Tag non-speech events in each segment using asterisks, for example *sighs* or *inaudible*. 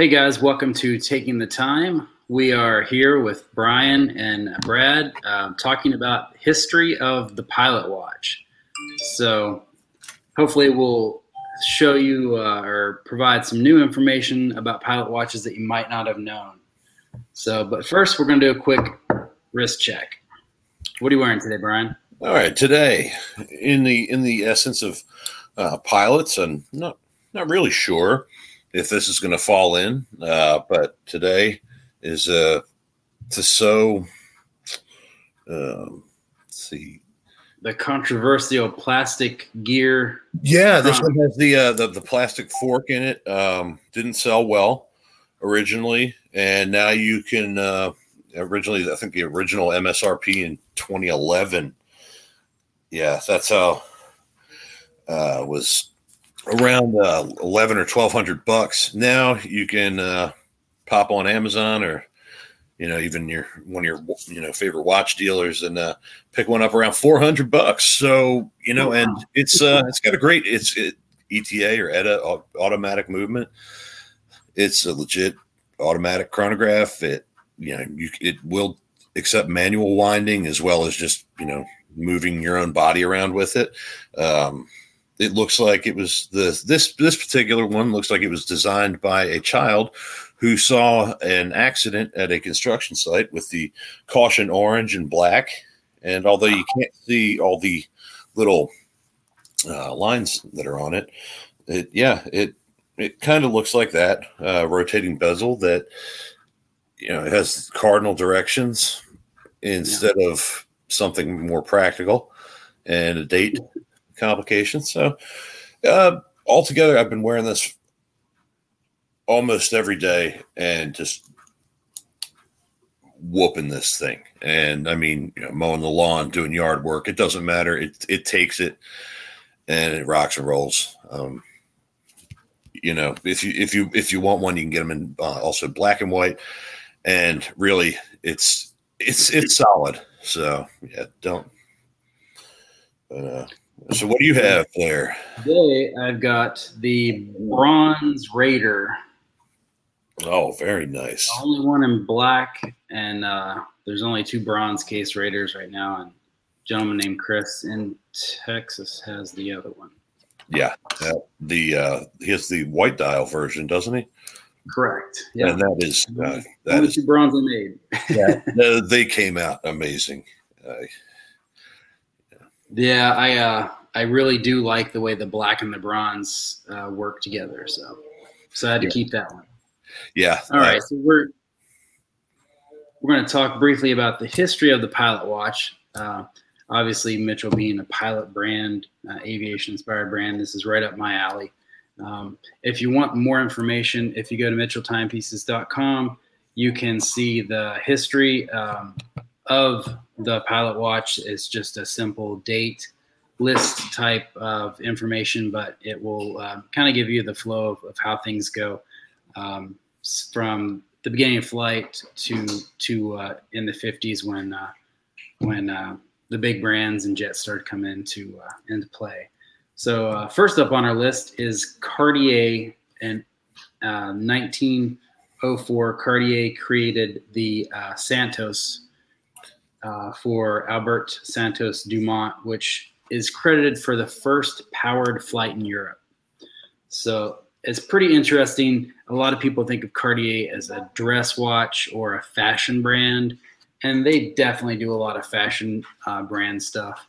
Hey guys, welcome to Taking the Time. We are here with Brian and Brad uh, talking about history of the Pilot Watch. So hopefully we'll show you uh, or provide some new information about pilot watches that you might not have known. So, but first we're going to do a quick wrist check. What are you wearing today, Brian? All right, today in the in the essence of uh, pilots, I'm not not really sure if this is going to fall in, uh, but today is uh, Tissot. Um, let's see, the controversial plastic gear. Yeah, this one has the uh, the the plastic fork in it. Um, didn't sell well originally, and now you can. Uh, originally, I think the original MSRP in 2011. Yeah, that's how uh, was around uh, 11 or 1200 bucks. Now you can uh, pop on Amazon or you know even your one of your you know favorite watch dealers and uh, pick one up around 400 bucks. So you know, and it's uh, it's got a great it's it, ETA or ETA automatic movement. It's a legit automatic chronograph. It you know you it will accept manual winding as well as just you know moving your own body around with it. Um, it looks like it was the this this particular one looks like it was designed by a child who saw an accident at a construction site with the caution orange and black. And although you can't see all the little uh, lines that are on it, it yeah, it it kind of looks like that uh, rotating bezel that you know it has cardinal directions instead yeah. of something more practical and a date complication. So, uh, altogether, I've been wearing this almost every day and just whooping this thing. And I mean, you know, mowing the lawn, doing yard work, it doesn't matter. It it takes it and it rocks and rolls. Um, you know, if you if you if you want one, you can get them in uh, also black and white. And really, it's it's it's solid. So yeah, don't. But, uh, so what do you have there? Today I've got the Bronze Raider. Oh, very nice. The only one in black, and uh, there's only two bronze case Raiders right now, and gentleman named Chris in Texas has the other one. Yeah, uh, the uh, he has the white dial version, doesn't he? Correct. Yeah, and that is uh, that is bronze made. yeah, *laughs* they came out amazing. Uh, yeah, I uh, I really do like the way the black and the bronze uh, work together. So, so I had to yeah. keep that one. Yeah. All right. So we're we're going to talk briefly about the history of the Pilot Watch. Uh, obviously, Mitchell being a pilot brand, uh, aviation inspired brand, this is right up my alley. Um, if you want more information, if you go to mitchelltimepieces.com, you can see the history um, of the Pilot Watch. is just a simple date list type of information, but it will uh, kind of give you the flow of, of how things go um, from the beginning of flight to to uh, in the 50s when uh, when uh, the big brands and jets started coming into uh, into play. So uh, first up on our list is Cartier, and 1904 Cartier created the Santos for Albert Santos Dumont, which is credited for the first powered flight in Europe. So it's pretty interesting. A lot of people think of Cartier as a dress watch or a fashion brand, and they definitely do a lot of fashion uh, brand stuff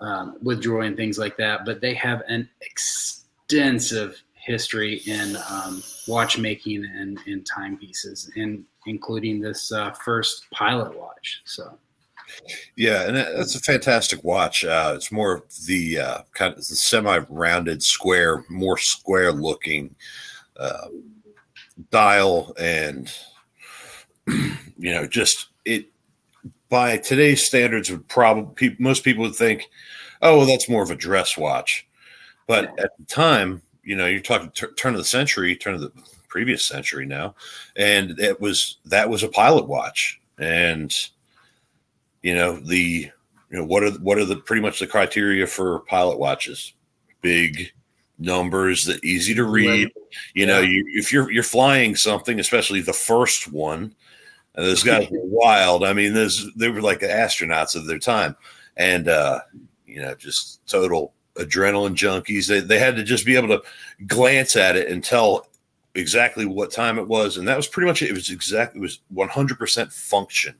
um, with jewelry and things like that. But they have an extensive history in um, watchmaking and in timepieces, and including this uh, first pilot watch. So. Yeah, and that's a fantastic watch. Uh, it's more of the uh, kind of the semi-rounded, square, more square-looking uh, dial, and *clears throat* you know, just it by today's standards would probably most people would think, oh, well, that's more of a dress watch. But at the time, you know, you're talking t- turn of the century, turn of the previous century now, and it was that was a pilot watch, and you know the you know what are what are the pretty much the criteria for pilot watches? Big numbers that easy to read. You know, you if you're you're flying something, especially the first one, and those guys were wild. I mean, those they were like the astronauts of their time, and uh, you know, just total adrenaline junkies. They they had to just be able to glance at it and tell exactly what time it was, and that was pretty much it. It was exactly it was 100 percent function.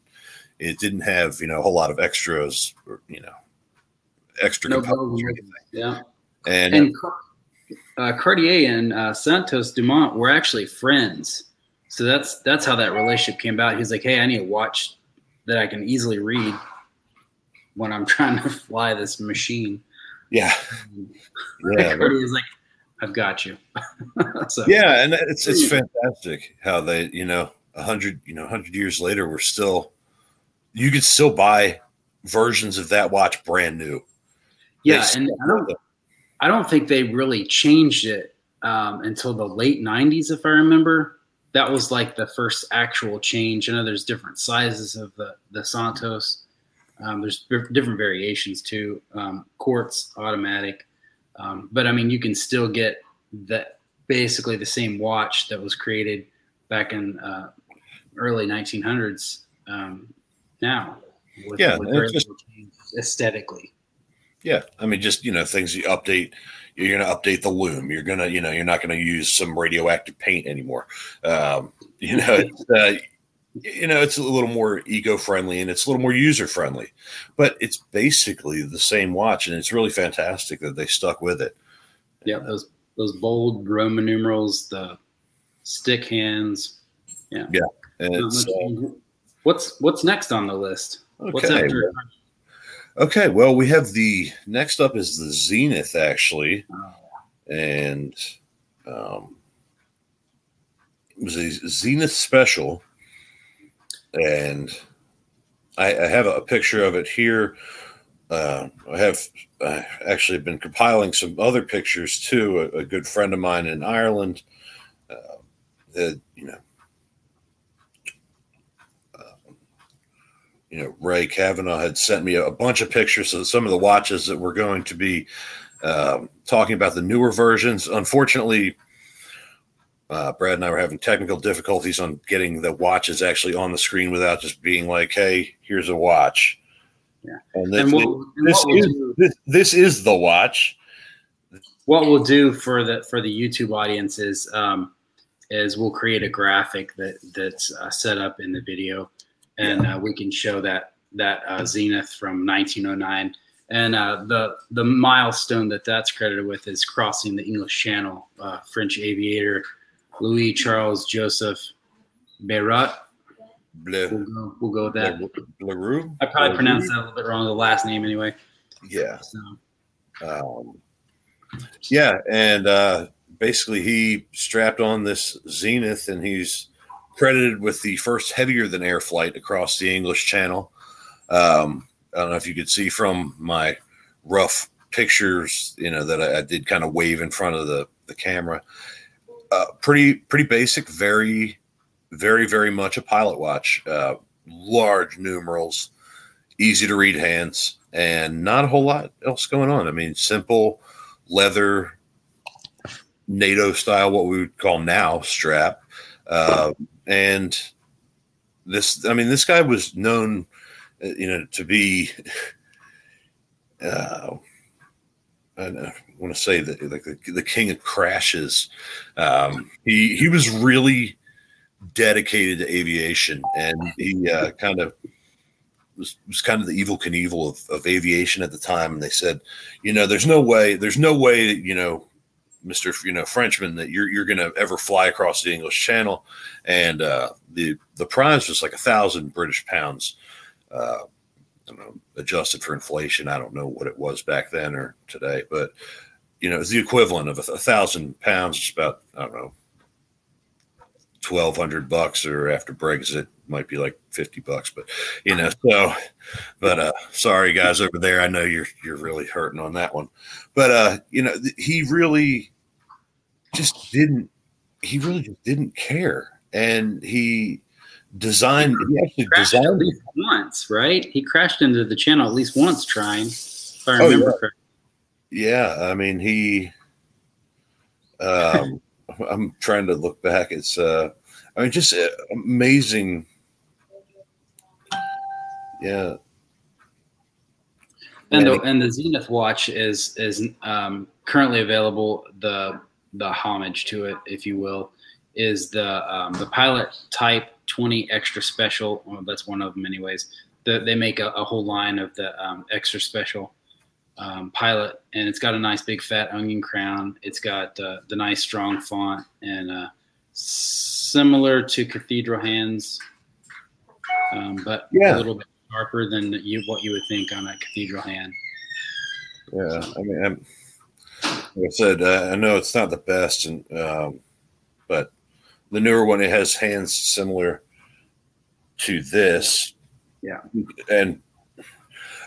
It didn't have you know a whole lot of extras, or, you know, extra No components or bugs. anything. Yeah. And, And uh, Cartier and uh, Santos Dumont were actually friends. So that's that's how that relationship came about. He's like, "Hey, I need a watch that I can easily read when I'm *laughs* trying to fly this machine." Yeah, *laughs* yeah, Cartier's like, "I've got you." *laughs* so yeah, and it's it's fantastic how they you know a hundred you know hundred years later we're still you could still buy versions of that watch brand new. yeah, They and I don't I don't think they really changed it um, until the late '90s, if I remember. That was like the first actual change. I know there's different sizes of the the Santos. Um, there's different variations too. Um, quartz, automatic, um, but I mean, you can still get that basically the same watch that was created back in uh, early 1900s. Um, now, with, Yeah, with just- aesthetically. Yeah, I mean, just you know, things you update. You're going to update the loom. You're going to, you know, you're not going to use some radioactive paint anymore. Um, you know, it's, uh, you know, it's a little more eco-friendly and it's a little more user-friendly. But it's basically the same watch, and it's really fantastic that they stuck with it. Yeah, those those bold Roman numerals, the stick hands. yeah yeah uh, what's what's next on the list? What's okay. after? Okay, well, we have the next up is the Zenith actually, Oh, and um, it was a Zenith special, and I, I have a picture of it here. Uh, I have I actually been compiling some other pictures too. A, a good friend of mine in Ireland, uh, that you know, uh, you know, Ray Kavanaugh had sent me a, a bunch of pictures of some of the watches that we're going to be um, talking about the newer versions. Unfortunately, uh, Brad and I were having technical difficulties on getting the watches actually on the screen without just being like, "Hey, here's a watch." Yeah. and this, And what, and this what, we'll is do, this, this is the watch. what we'll do for the for the YouTube audience is um, is we'll create a graphic that that's uh, set up in the video, and uh, we can show that that uh, Zenith from 1909. And uh, the the milestone that that's credited with is crossing the English Channel. Uh, French aviator Louis Charles Joseph Beyrot. Bleu, We'll go, we'll go with that. Leroux? I probably pronounced that a little bit wrong. The last name, anyway. Yeah. So, Um, yeah, and uh, basically he strapped on this Zenith, and he's credited with the first heavier than air flight across the English Channel. Um, I don't know if you could see from my rough pictures, you know, that I, I did kind of wave in front of the the camera. Uh, pretty pretty basic, very very very much a pilot watch. Uh, large numerals, easy to read hands, and not a whole lot else going on. I mean, simple leather NATO style, what we would call now strap, uh, and this. I mean, this guy was known, uh, you know, to be. *laughs* Uh, I don't want to say that like the, the king of crashes. Um, he he was really dedicated to aviation, and he uh, kind of was, was kind of the Evel Knievel of, of aviation at the time. And they said, you know, there's no way, there's no way, that, you know, Mister, you know, Frenchman, that you're you're to ever fly across the English Channel. And uh, the the prize was like a thousand British pounds. Uh, I don't know, adjusted for inflation. I don't know what it was back then or today, but you know, it's the equivalent of a, a thousand pounds. It's about I don't know, twelve hundred bucks, or after Brexit, might be like fifty bucks. But you know, so, but uh, sorry guys over there. I know you're you're really hurting on that one, but uh, you know, th- he really just didn't. He really just didn't care, and he designed. He actually at designed. least once, right? He crashed into the channel at least once trying, if I Oh, remember yeah. correctly. Yeah, I mean he. Um, *laughs* I'm trying to look back. It's uh, I mean, just uh, amazing. Yeah. And the and the Zenith watch is is um, currently available. The the homage to it, if you will, is the um, the Pilot Type 20 Extra Special. Well, that's one of them, anyways. The, they make a, a whole line of the um, Extra Special um, Pilot, and it's got a nice big fat onion crown. It's got uh, the nice strong font, and uh, similar to Cathedral Hands, um, but Yeah. a little bit sharper than you what you would think on a Cathedral hand. Yeah, I mean, I'm, like I said, uh, I know it's not the best, and um, but the newer one it has hands similar to this. Yeah. and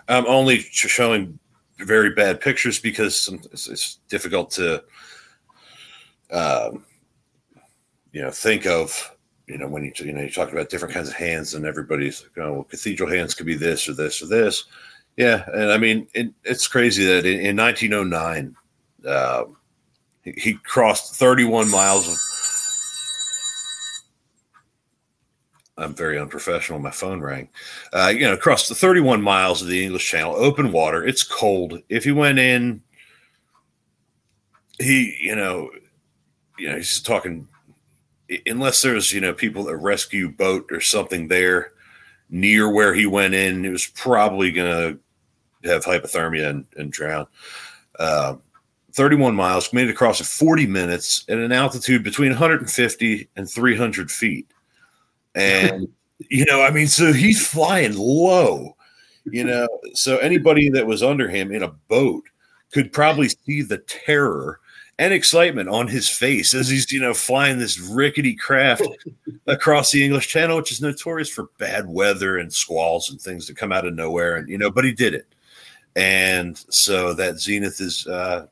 I'm only showing very bad pictures because it's, it's difficult to, um, you know, think of. You know, when you you know you talk about different kinds of hands, and everybody's like, oh, well, cathedral hands could be this or this or this. Yeah, and I mean, it, it's crazy that in, in 1909, um, he, he crossed 31 miles of. I'm very unprofessional. My phone rang. Uh, you know, across the 31 miles of the English Channel, open water. It's cold. If he went in, he, you know, you know, he's talking. Unless there's, you know, people that rescue boat or something there near where he went in, it was probably going to have hypothermia and, and drown. Uh, 31 miles, made it across in 40 minutes at an altitude between 150 and 300 feet. And, you know, I mean, so he's flying low, you know, so anybody that was under him in a boat could probably see the terror and excitement on his face as he's, you know, flying this rickety craft across the English Channel, which is notorious for bad weather and squalls and things that come out of nowhere. And, you know, but he did it. And so that Zenith is, uh,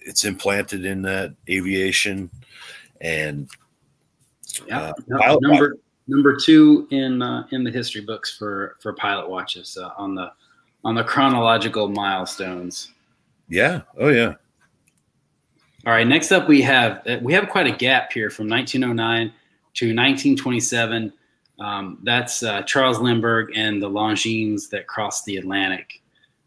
it's implanted in that aviation and Yeah, Uh, No- pilot number number two in uh, in the history books for for pilot watches uh, on the on the chronological milestones. yeah, oh yeah, All right, next up we have we have quite a gap here from 1909 to 1927. Um, that's uh, Charles Lindbergh and the Longines that crossed the Atlantic.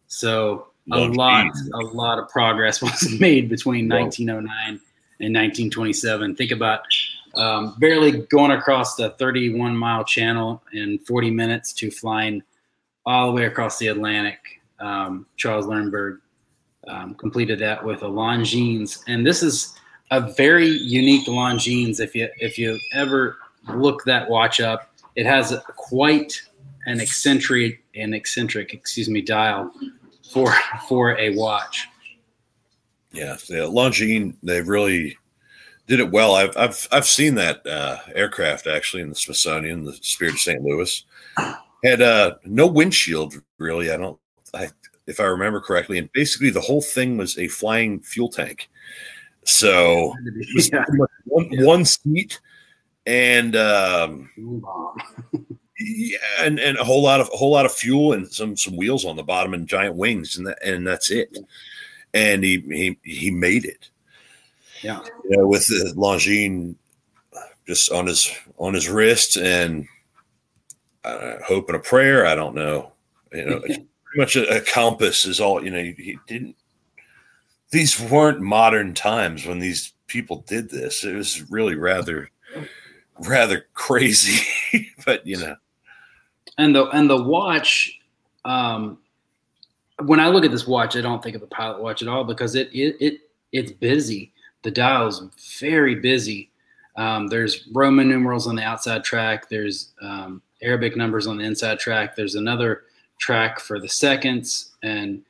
So a Longines. lot a lot of progress *laughs* was made between Wow. 1909 and 1927. Think about um, barely going across the 31 mile channel in 40 minutes to flying all the way across the Atlantic. Um, Charles Lindbergh um, completed that with a Longines, and this is a very unique Longines. If you if you ever look that watch up, it has quite an eccentric an eccentric excuse me dial for *laughs* for a watch. yeah. So, yeah, Longines, They've really did it well. I've I've I've seen that uh, aircraft actually in the Smithsonian, the Spirit of St. Louis. Had uh, no windshield really. I don't. I if I remember correctly, and basically the whole thing was a flying fuel tank. So it was Yeah. one, Yeah. one seat and um, yeah, and, and a whole lot of a whole lot of fuel and some some wheels on the bottom and giant wings and that, and that's it. And he he he made it. Yeah. You know, with the Longines just on his on his wrist and uh, hope and a prayer. I don't know. You know, it's *laughs* pretty much a, a compass is all. You know, he, he didn't. These weren't modern times when these people did this. It was really rather rather crazy, *laughs* but you know. and the and the watch um when i look at this watch i don't think of a pilot watch at all because it it, it it's busy the dial's very busy. Um, there's roman numerals on the outside track. There's um, arabic numbers on the inside track. There's another track for the seconds. And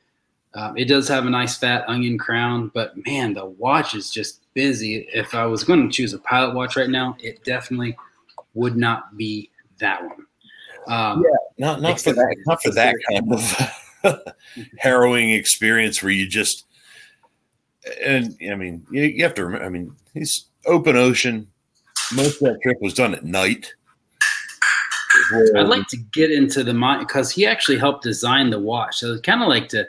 um, it does have a nice fat onion crown but man the watch is just busy. If i was going to choose a pilot watch right now it definitely would not be that one. Um, not not for that not for that. kind of *laughs* harrowing experience where you just and I mean you, you have to remember I mean he's open ocean most of that trip was done at night I'd like to get into the mind because he actually helped design the watch. So it's kind of like to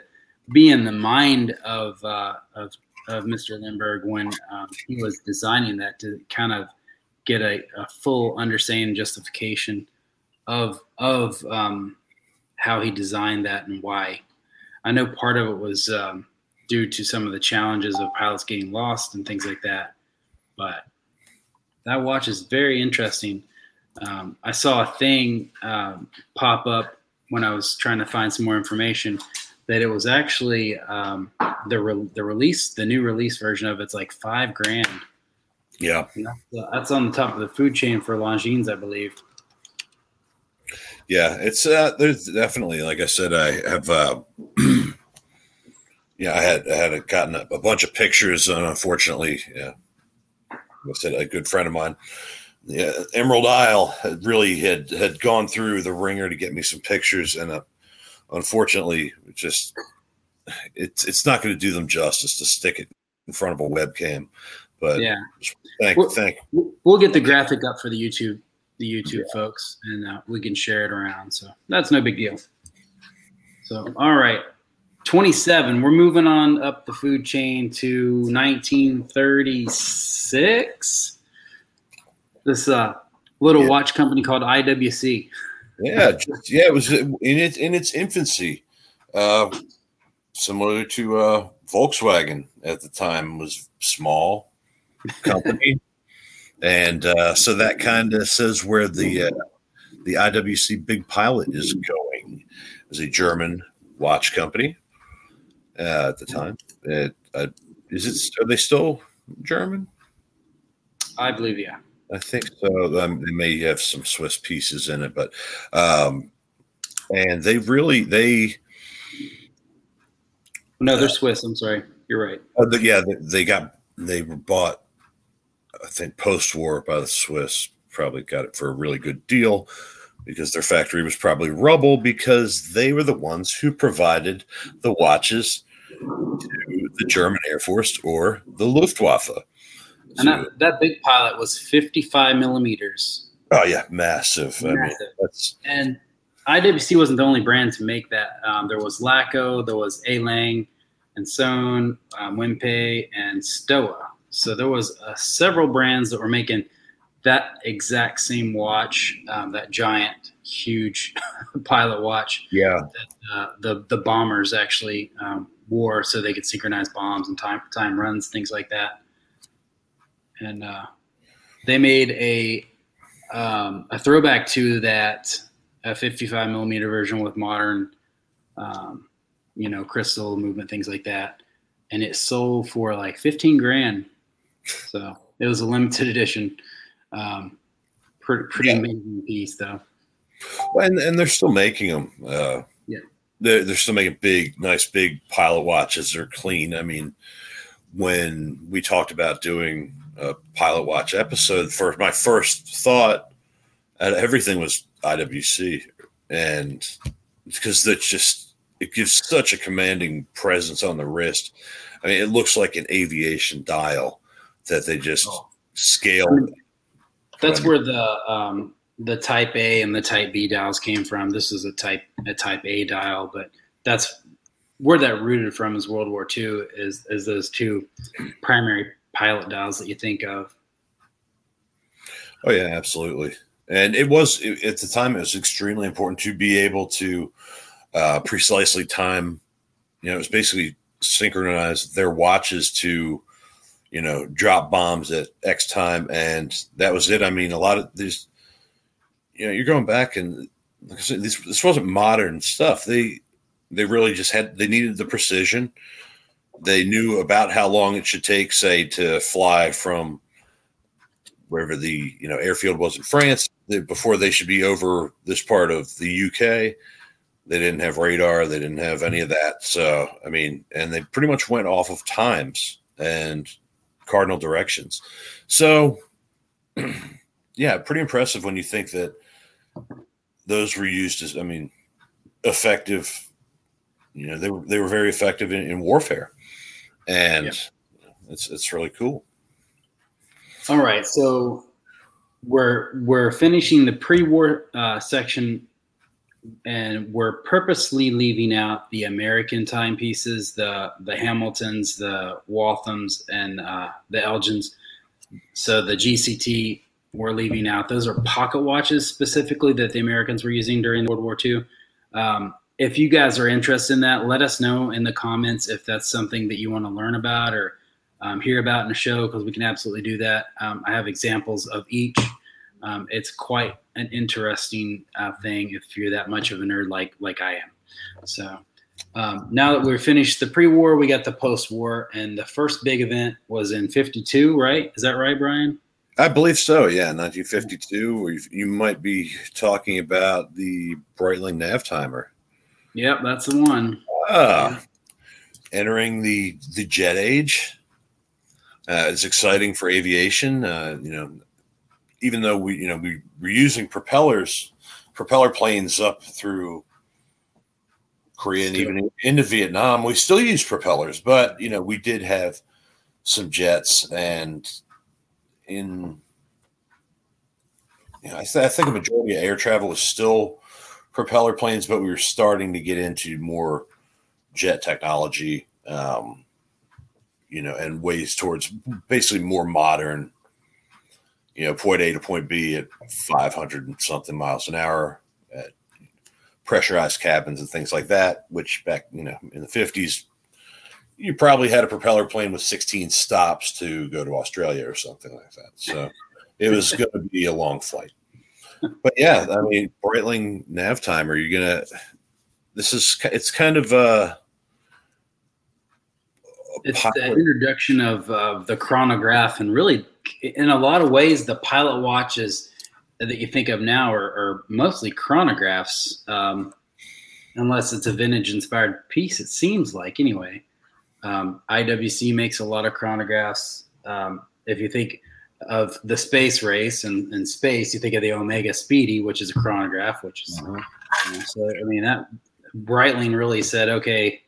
be in the mind of uh, of of Mr. Lindbergh when um, he was designing that to kind of get a, a full understanding justification of of um, how he designed that and why. I know part of it was um, due to some of the challenges of pilots getting lost and things like that, but that watch is very interesting. Um, I saw a thing um, pop up when I was trying to find some more information that it was actually um, the re- the release, the new release version of it's like five grand. Yeah, that's, that's, on the top of the food chain for Longines, I believe. Yeah, it's uh, there's definitely like I said, I have. Uh, *clears throat* yeah, I had I had gotten a, a bunch of pictures, and unfortunately, yeah, I said a good friend of mine yeah, Emerald Isle had really had had gone through the ringer to get me some pictures, and uh, unfortunately, just it's it's not going to do them justice to stick it in front of a webcam. But yeah, thank we'll, thank. We'll get the graphic up for the YouTube the YouTube yeah. folks, and uh, we can share it around. So that's no big deal. So all right. 27 we're moving on up the food chain to 1936 this uh, little yeah. watch company called IWC. Yeah, just, yeah, it was in its in its infancy, uh, similar to uh, Volkswagen at the time was small company, *laughs* and uh, so that kind of says where the uh, the IWC Big Pilot is going. It was a German watch company uh, at the time. It, uh, is it? Are they still German? I believe, yeah. I think so. Um, they may have some Swiss pieces in it, but um, and they really they. No, they're uh, Swiss. I'm sorry. You're right. Uh, yeah, they, they got they were bought. I think post-war by the Swiss. Probably got it for a really good deal because their factory was probably rubble because they were the ones who provided the watches to the German Air Force or the Luftwaffe. And that, that big pilot was 55 millimeters. Oh yeah, massive. massive. I mean, and IWC wasn't the only brand to make that. Um, there was Laco, there was A Lang, and Sohn, um, and Stowa. So there was uh, several brands that were making that exact same watch, um, that giant, huge *laughs* pilot watch. Yeah. That, uh, the the bombers actually um, wore so they could synchronize bombs and time time runs, things like that and uh, they made a um, a throwback to that a 55 millimeter version with modern, um, you know, crystal movement things like that, and it sold for like 15 grand. So it was a limited edition. Um, pretty, pretty yeah. amazing piece though. Well, and and they're still making them. Uh, they're they're still making big, nice, big pilot watches. They're clean. I mean, when we talked about doing a pilot watch episode, for my first thought, and everything was IWC, and because that's just it gives such a commanding presence on the wrist. I mean, it looks like an aviation dial that they just oh. scale. That's where the um, the Type A and the Type B dials came from. This is a Type a Type A dial, but that's where that rooted from is World War II. Is is those two primary pilot dials that you think of. Oh yeah, absolutely. And it was at the time it was extremely important to be able to uh, precisely time. You know, it was basically synchronize their watches to, you know, drop bombs at X time, and that was it. I mean, a lot of these, you know, you're going back and like I said, this this wasn't modern stuff. They they really just had they needed the precision they knew about how long it should take, say, to fly from wherever the you know airfield was in France before they should be over this part of the UK. They didn't have radar. They didn't have any of that. So I mean, and they pretty much went off of times and cardinal directions. So *clears throat* yeah, pretty impressive when you think that those were used as I mean effective. You know, they were they were very effective in, in warfare and yep. it's it's really cool. All right, so we're we're finishing the pre-war uh, section and we're purposely leaving out the American timepieces, the the Hamiltons, the Walthams, and uh, the Elgins. So the GCT we're leaving out. Those are pocket watches specifically that the Americans were using during World War II. Um, if you guys are interested in that, let us know in the comments if that's something that you want to learn about or um, hear about in the show because we can absolutely do that. Um, I have examples of each. Um, it's quite an interesting uh, thing if you're that much of a nerd like like I am. So um, now that we're finished the pre-war, we got the post-war, and the first big event was in '52, right? Is that right, Brian? I believe so. Yeah, 1952. Or you might be talking about the Breitling Navtimer. Yep, that's the one. Ah, entering the the jet age. Uh, it's exciting for aviation. Uh, you know, even though we, you know, we were using propellers, propeller planes up through Korea and even into Vietnam, we still use propellers, but you know, we did have some jets and in you know, I, th- I think a majority of air travel is still propeller planes, but we were starting to get into more jet technology, um, you know, and ways towards basically more modern you know, point A to point B at 500 and something miles an hour at pressurized cabins and things like that, which back, you know, in the 50s, you probably had a propeller plane with 16 stops to go to Australia or something like that. So it was *laughs* going to be a long flight. But yeah, I mean, Breitling Navtimer, you're you going to, this is, it's kind of, a it's the introduction of uh, the chronograph and really in a lot of ways, the pilot watches that you think of now are, are mostly chronographs, um, unless it's a vintage inspired piece. It seems like anyway. Um, IWC makes a lot of chronographs. Um, if you think of the space race and, and, space, you think of the Omega Speedy, which is a chronograph, which is uh-huh. you know, so. I mean that Breitling really said, okay,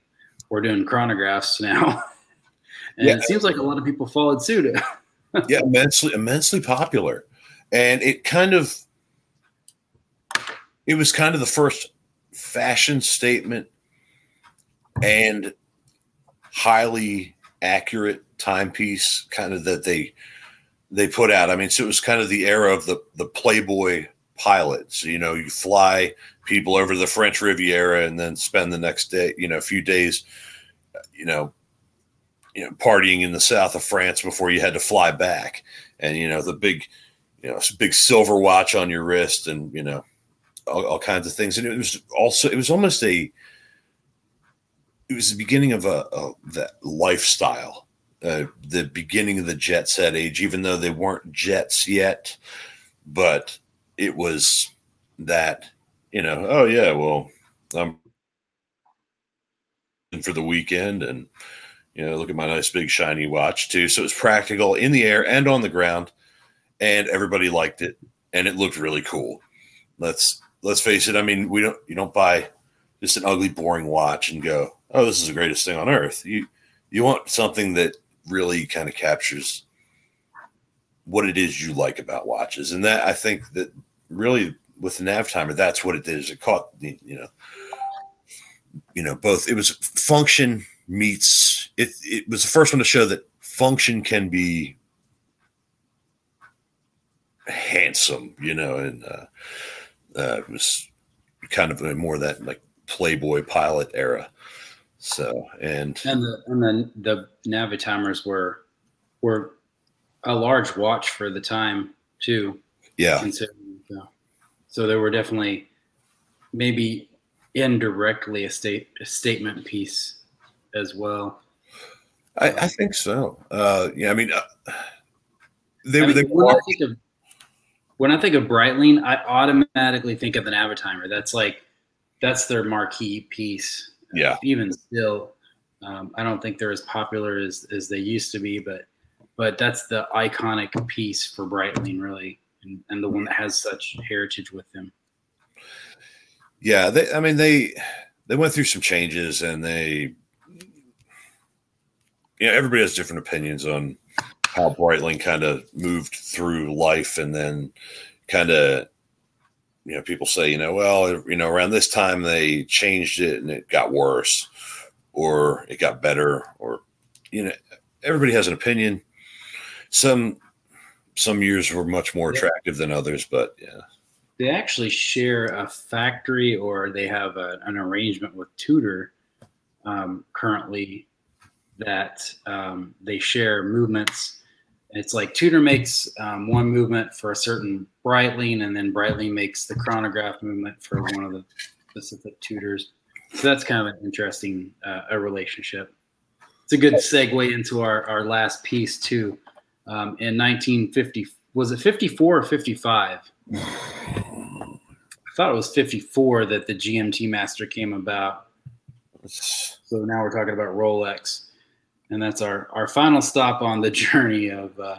we're doing chronographs now, *laughs* and yeah. it seems like a lot of people followed suit. *laughs* yeah, immensely, immensely popular, and it kind of, it was kind of the first fashion statement and highly accurate timepiece kind of that they they put out. I mean, so it was kind of the era of the the Playboy pilots. You know, you fly people over the French Riviera and then spend the next day, you know, a few days, you know, you know, partying in the south of France before you had to fly back, and you know the big, you know, big silver watch on your wrist, and you know, all, all kinds of things. And it was also it was almost a it was the beginning of a, a lifestyle, uh, the beginning of the jet set age. Even though they weren't jets yet, but it was that you know. Oh yeah, well, I'm for the weekend and you know, look at my nice big shiny watch too. So it was practical in the air and on the ground, and everybody liked it, and it looked really cool. Let's let's face it. I mean, we don't you don't buy just an ugly, boring watch and go, oh, this is the greatest thing on earth. You you want something that really kind of captures what it is you like about watches, and that I think that really with the Navtimer, that's what it did. Is it caught you know, you know, both. It was function meets it. It was the first one to show that function can be handsome, you know, and uh, uh, it was kind of more that like Playboy pilot era. So and and the and then the Navitimers were were a large watch for the time too. Yeah. So so there were definitely maybe indirectly a state a statement piece as well. I, I think so. Uh, yeah, I mean, uh, they, I mean, they when, I think of, when I think of Breitling, I automatically think of an Navitimer. That's like that's their marquee piece. Yeah. even still, um, I don't think they're as popular as as they used to be, but but that's the iconic piece for Breitling, really, and, and the one that has such heritage with them. Yeah, they. I mean, they they went through some changes, and they you know, everybody has different opinions on how Breitling kind of moved through life and then kind of you know, people say, you know, well, you know, around this time they changed it and it got worse, or it got better, or you know, everybody has an opinion. Some some years were much more attractive than others, but yeah. They actually share a factory, or they have a, an arrangement with Tudor um, currently that um, they share movements it's like Tudor makes um, one movement for a certain Breitling, and then Breitling makes the chronograph movement for one of the specific Tudors. So that's kind of an interesting uh, a relationship. It's a good segue into our, our last piece too. Um, in 1950, was it 54 or 55? I thought it was 54 that the GMT Master came about. So now we're talking about Rolex and that's our our final stop on the *laughs* journey of uh,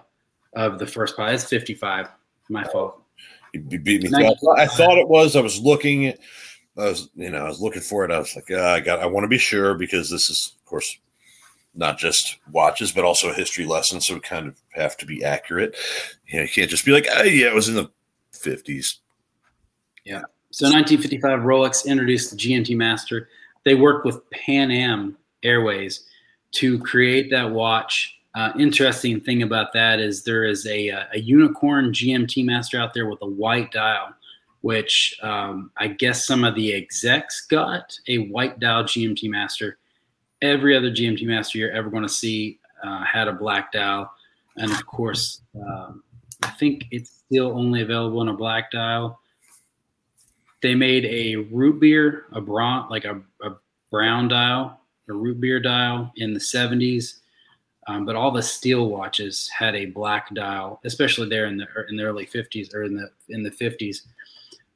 of the first pod. It's 55. My fault. You beat me. I thought it was. I was looking. I was, you know, I was looking for it. I was like, uh, I got. I want to be sure because this is, of course, not just watches, but also a history lesson. So we kind of have to be accurate. You know, you can't just be like, oh yeah, it was in the 50s. Yeah. So 1955, Rolex introduced the GMT Master. They worked with Pan Am Airways to create that watch. Uh, interesting thing about that is there is a, uh, a, unicorn GMT master out there with a white dial, which um, I guess some of the execs got a white dial GMT master. Every other GMT master you're ever going to see uh, had a black dial, and of course, um, I think it's still only available in a black dial. They made a root beer, a brown, like a, a brown dial a root beer dial in the 70s. Um, but all the steel watches had a black dial, especially there in the in the early 50s or in the in the 50s.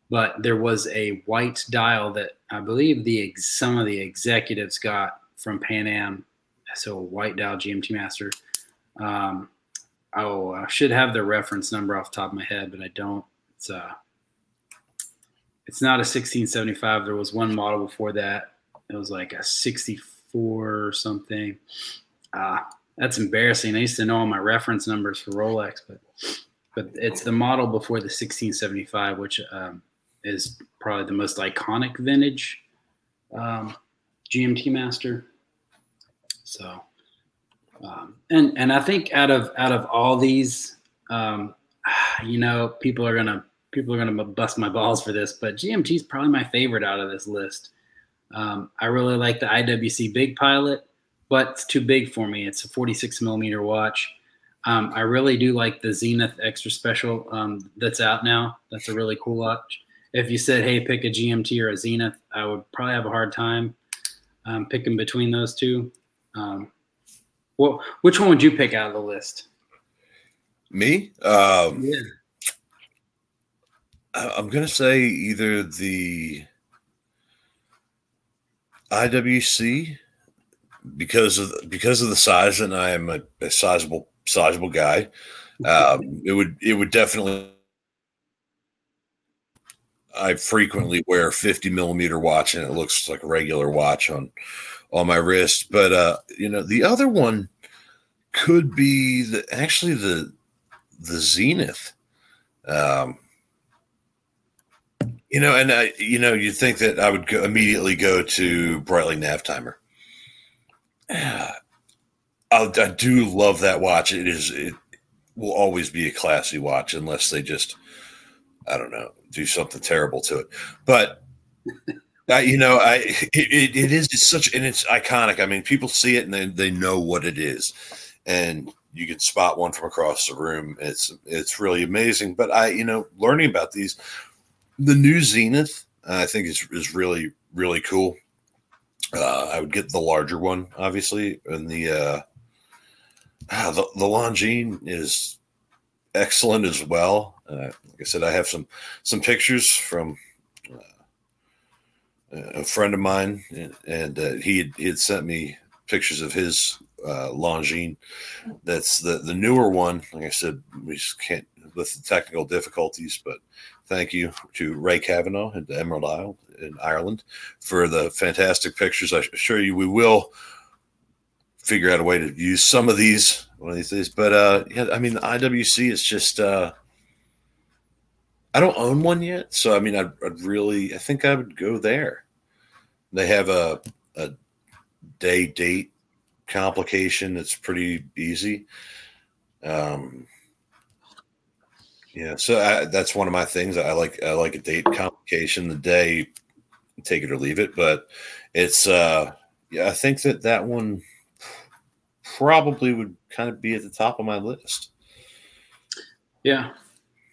But there was a white dial that I believe the some of the executives got from Pan Am, so a white dial GMT Master. Um, oh, I should have the reference number off top of my head, but I don't. It's uh, it's not a 1675. There was one model before that. It was like a 64 four or something. Uh, that's embarrassing. I used to know all my reference numbers for Rolex, but but it's the model before the 1675, which um, is probably the most iconic vintage um, GMT Master. So, um, and and I think out of out of all these, um, *sighs* you know, people are gonna people are gonna bust my balls for this, but GMT is probably my favorite out of this list. Um, I really like the IWC Big Pilot, but it's too big for me. It's a 46 millimeter watch. Um, I really do like the Zenith Extra Special um, that's out now. That's a really cool watch. If you said, "Hey, pick a GMT or a Zenith," I would probably have a hard time um, picking between those two. Um, well, which one would you pick out of the list? Me? Um, yeah. I'm gonna say either the IWC because of because of the size, and I am a, a sizable sizable guy. Um, it would it would definitely. I frequently wear 50 millimeter watch, and it looks like a regular watch on on my wrist. But uh, you know, the other one could be the actually the the Zenith. Um, you know, and I, you know, you'd think that I would go, immediately go to Breitling Navtimer. I, *sighs* I do love that watch. It is, it will always be a classy watch unless they just, I don't know, do something terrible to it. But I, you know, I it, it is it's such and it's iconic. I mean, people see it and they they know what it is, and you can spot one from across the room. It's it's really amazing. But I, you know, learning about these the new Zenith, I think is is really really cool. Uh, I would get the larger one, obviously, and the uh, ah, the, the Longines is excellent as well. Uh, like I said, I have some some pictures from uh, a friend of mine, and, and uh, he had, he had sent me pictures of his uh. That's the the newer one. Like I said, we just can't with the technical difficulties, but thank you to Ray Kavanaugh and Emerald Isle in Ireland for the fantastic pictures. I assure you we will figure out a way to use some of these one of these days. But uh, yeah, I mean the IWC is just uh, I don't own one yet, so I mean, I'd, I'd really, I think I would go there. They have a a day date complication that's pretty easy. Um, yeah, so I, that's one of my things. I like I like a date complication. The day, take it or leave it. But it's uh, yeah, I think that that one probably would kind of be at the top of my list. Yeah,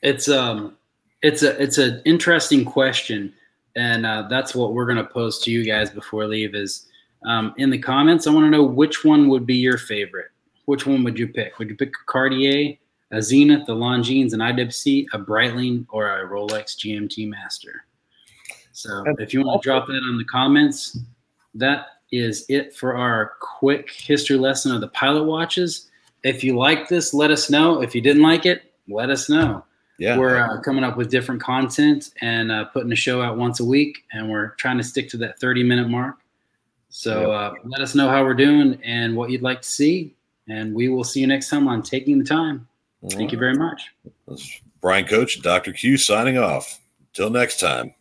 it's um, it's a it's an interesting question, and uh, that's what we're gonna pose to you guys before leave. Is um, in the comments, I want to know which one would be your favorite. Which one would you pick? Would you pick Cartier, a Zenith, a Longines, an IWC, a Breitling, or a Rolex GMT Master? So if you want to drop that in the comments, that is it for our quick history lesson of the pilot watches. If you like this, let us know. If you didn't like it, let us know. Yeah, We're uh, coming up with different content and uh, putting a show out once a week, and we're trying to stick to that 30 minute mark. So uh, let us know how we're doing and what you'd like to see. And we will see you next time on Taking the Time. Thank you very much. Brian Coach, Dr. Q signing off. Till next time.